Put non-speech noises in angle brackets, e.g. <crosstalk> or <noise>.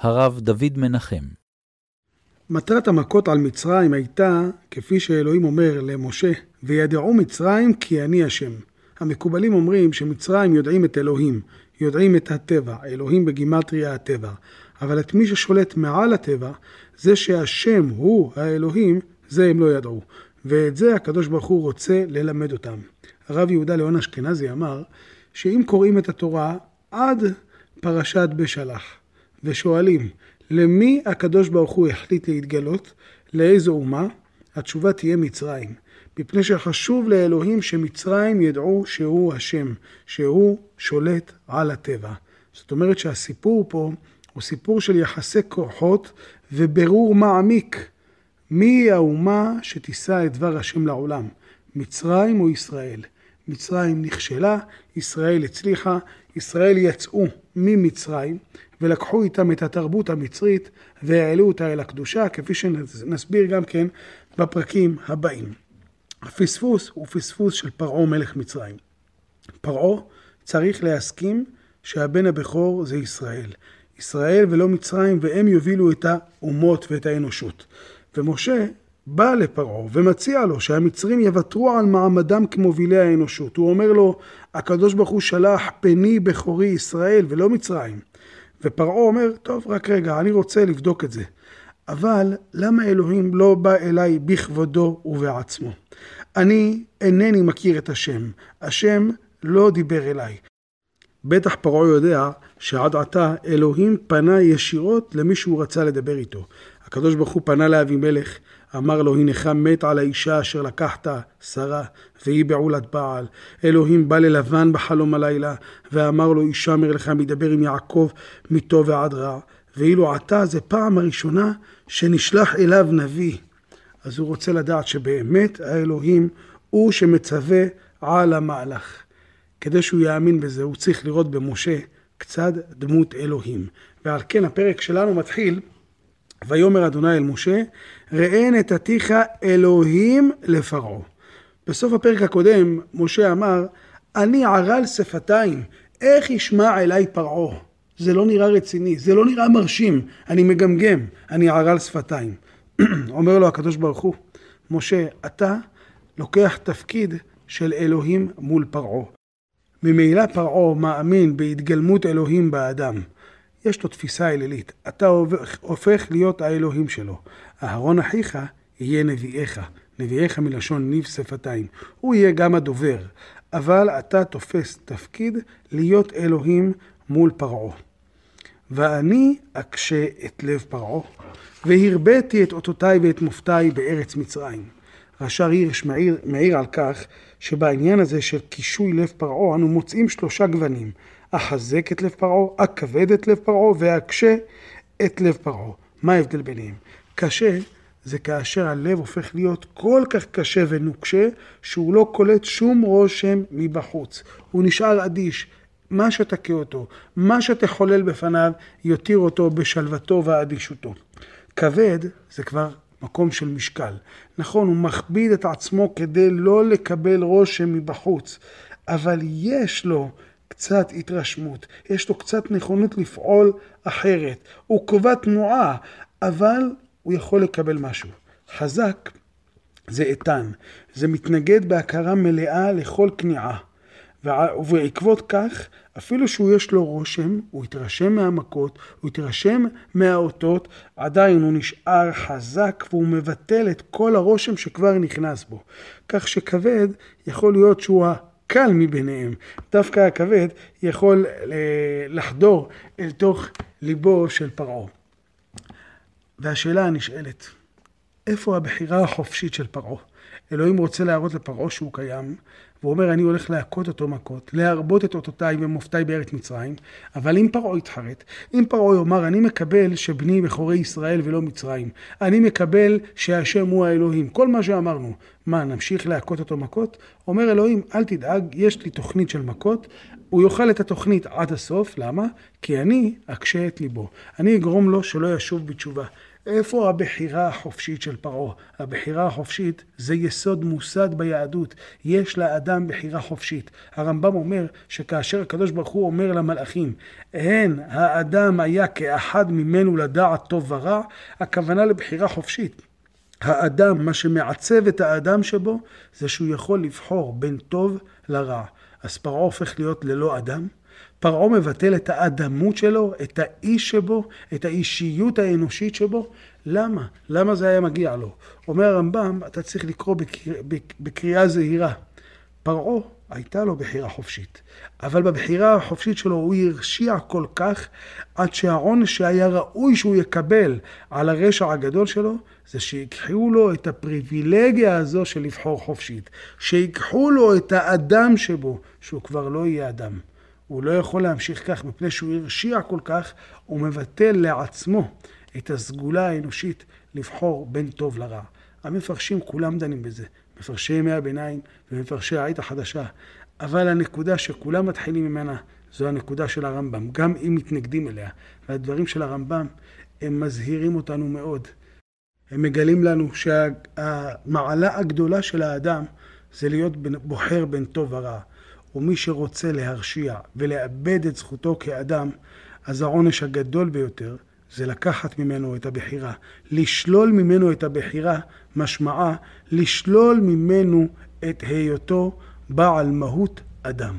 הרב דוד מנחם. מטרת המכות על מצרים הייתה, כפי שאלוהים אומר למשה, וידעו מצרים כי אני השם. המקובלים אומרים שמצרים יודעים את אלוהים, יודעים את הטבע, אלוהים בגימטריה הטבע. אבל את מי ששולט מעל הטבע, זה שהשם הוא האלוהים, זה הם לא ידעו. ואת זה הקדוש ברוך הוא רוצה ללמד אותם. הרב יהודה ליאון אשכנזי אמר, שאם קוראים את התורה עד פרשת בשלח, ושואלים, למי הקדוש ברוך הוא החליט להתגלות? לאיזו אומה? התשובה תהיה מצרים. מפני שחשוב לאלוהים שמצרים ידעו שהוא השם, שהוא שולט על הטבע. זאת אומרת שהסיפור פה הוא סיפור של יחסי כוחות ובירור מעמיק. מי האומה שתישא את דבר השם לעולם? מצרים או ישראל? מצרים נכשלה, ישראל הצליחה, ישראל יצאו ממצרים ולקחו איתם את התרבות המצרית והעלו אותה אל הקדושה, כפי שנסביר גם כן בפרקים הבאים. הפספוס הוא פספוס של פרעה מלך מצרים. פרעה צריך להסכים שהבן הבכור זה ישראל. ישראל ולא מצרים, והם יובילו את האומות ואת האנושות. ומשה בא לפרעה ומציע לו שהמצרים יוותרו על מעמדם כמובילי האנושות. הוא אומר לו, הקדוש ברוך הוא שלח פני בכורי ישראל ולא מצרים. ופרעה אומר, טוב, רק רגע, אני רוצה לבדוק את זה. אבל למה אלוהים לא בא אליי בכבודו ובעצמו? אני אינני מכיר את השם. השם לא דיבר אליי. בטח פרעה יודע שעד עתה אלוהים פנה ישירות למי שהוא רצה לדבר איתו. הקדוש ברוך הוא פנה לאבימלך, אמר לו, הנך מת על האישה אשר לקחת, שרה, והיא בעולת בעל. אלוהים בא ללבן בחלום הלילה, ואמר לו, הישמר לך מדבר עם יעקב מטוב ועד רע. ואילו עתה זה פעם הראשונה שנשלח אליו נביא. אז הוא רוצה לדעת שבאמת האלוהים הוא שמצווה על המהלך. כדי שהוא יאמין בזה, הוא צריך לראות במשה קצת דמות אלוהים. ועל כן הפרק שלנו מתחיל, ויאמר אדוני אל משה, ראה נתתיך אלוהים לפרעה. בסוף הפרק הקודם, משה אמר, אני ערל שפתיים, איך ישמע אליי פרעה? זה לא נראה רציני, זה לא נראה מרשים, אני מגמגם, אני ערל שפתיים. <clears throat> אומר לו הקדוש ברוך הוא, משה, אתה לוקח תפקיד של אלוהים מול פרעה. ממילא פרעה מאמין בהתגלמות אלוהים באדם. יש לו תפיסה אלילית. אתה הופך להיות האלוהים שלו. אהרון אחיך יהיה נביאיך. נביאיך מלשון ניב שפתיים. הוא יהיה גם הדובר. אבל אתה תופס תפקיד להיות אלוהים מול פרעה. ואני אקשה את לב פרעה, והרביתי את אותותיי ואת מופתיי בארץ מצרים. רש"ר הירש מעיר, מעיר על כך שבעניין הזה של קישוי לב פרעה אנו מוצאים שלושה גוונים. אחזק את לב פרעה, אכבד את לב פרעה ואקשה את לב פרעה. מה ההבדל ביניהם? קשה זה כאשר הלב הופך להיות כל כך קשה ונוקשה, שהוא לא קולט שום רושם מבחוץ. הוא נשאר אדיש. מה שתכה אותו, מה שתחולל בפניו, יותיר אותו בשלוותו ואדישותו. כבד זה כבר מקום של משקל. נכון, הוא מכביד את עצמו כדי לא לקבל רושם מבחוץ, אבל יש לו קצת התרשמות, יש לו קצת נכונות לפעול אחרת. הוא קובע תנועה, אבל הוא יכול לקבל משהו. חזק זה איתן, זה מתנגד בהכרה מלאה לכל כניעה. ובעקבות כך, אפילו שהוא יש לו רושם, הוא יתרשם מהמכות, הוא יתרשם מהאותות, עדיין הוא נשאר חזק והוא מבטל את כל הרושם שכבר נכנס בו. כך שכבד יכול להיות שהוא הקל מביניהם. דווקא הכבד יכול אה, לחדור אל תוך ליבו של פרעה. והשאלה הנשאלת, איפה הבחירה החופשית של פרעה? אלוהים רוצה להראות לפרעה שהוא קיים, והוא אומר, אני הולך להכות אותו מכות, להרבות את אותותיי ומופתיי בארץ מצרים, אבל אם פרעה יתחרט, אם פרעה יאמר, אני מקבל שבני בכורי ישראל ולא מצרים, אני מקבל שהשם הוא האלוהים, כל מה שאמרנו, מה, נמשיך להכות אותו מכות? אומר אלוהים, אל תדאג, יש לי תוכנית של מכות, הוא יאכל את התוכנית עד הסוף, למה? כי אני אקשה את ליבו. אני אגרום לו שלא ישוב בתשובה. איפה הבחירה החופשית של פרעה? הבחירה החופשית זה יסוד מוסד ביהדות. יש לאדם בחירה חופשית. הרמב"ם אומר שכאשר הקדוש ברוך הוא אומר למלאכים, הן האדם היה כאחד ממנו לדעת טוב ורע, הכוונה לבחירה חופשית. האדם, מה שמעצב את האדם שבו, זה שהוא יכול לבחור בין טוב לרע. אז פרעה הופך להיות ללא אדם. פרעה מבטל את האדמות שלו, את האיש שבו, את האישיות האנושית שבו. למה? למה זה היה מגיע לו? אומר הרמב"ם, אתה צריך לקרוא בקר... בקריאה זהירה. פרעה הייתה לו בחירה חופשית, אבל בבחירה החופשית שלו הוא הרשיע כל כך, עד שהעונש שהיה ראוי שהוא יקבל על הרשע הגדול שלו, זה שיקחו לו את הפריבילגיה הזו של לבחור חופשית. שיקחו לו את האדם שבו, שהוא כבר לא יהיה אדם. הוא לא יכול להמשיך כך מפני שהוא הרשיע כל כך, הוא מבטל לעצמו את הסגולה האנושית לבחור בין טוב לרע. המפרשים כולם דנים בזה, מפרשי ימי הביניים ומפרשי העת החדשה, אבל הנקודה שכולם מתחילים ממנה זו הנקודה של הרמב"ם, גם אם מתנגדים אליה. והדברים של הרמב"ם הם מזהירים אותנו מאוד. הם מגלים לנו שהמעלה הגדולה של האדם זה להיות בוחר בין טוב ורע. ומי שרוצה להרשיע ולאבד את זכותו כאדם, אז העונש הגדול ביותר זה לקחת ממנו את הבחירה. לשלול ממנו את הבחירה, משמעה לשלול ממנו את היותו בעל מהות אדם.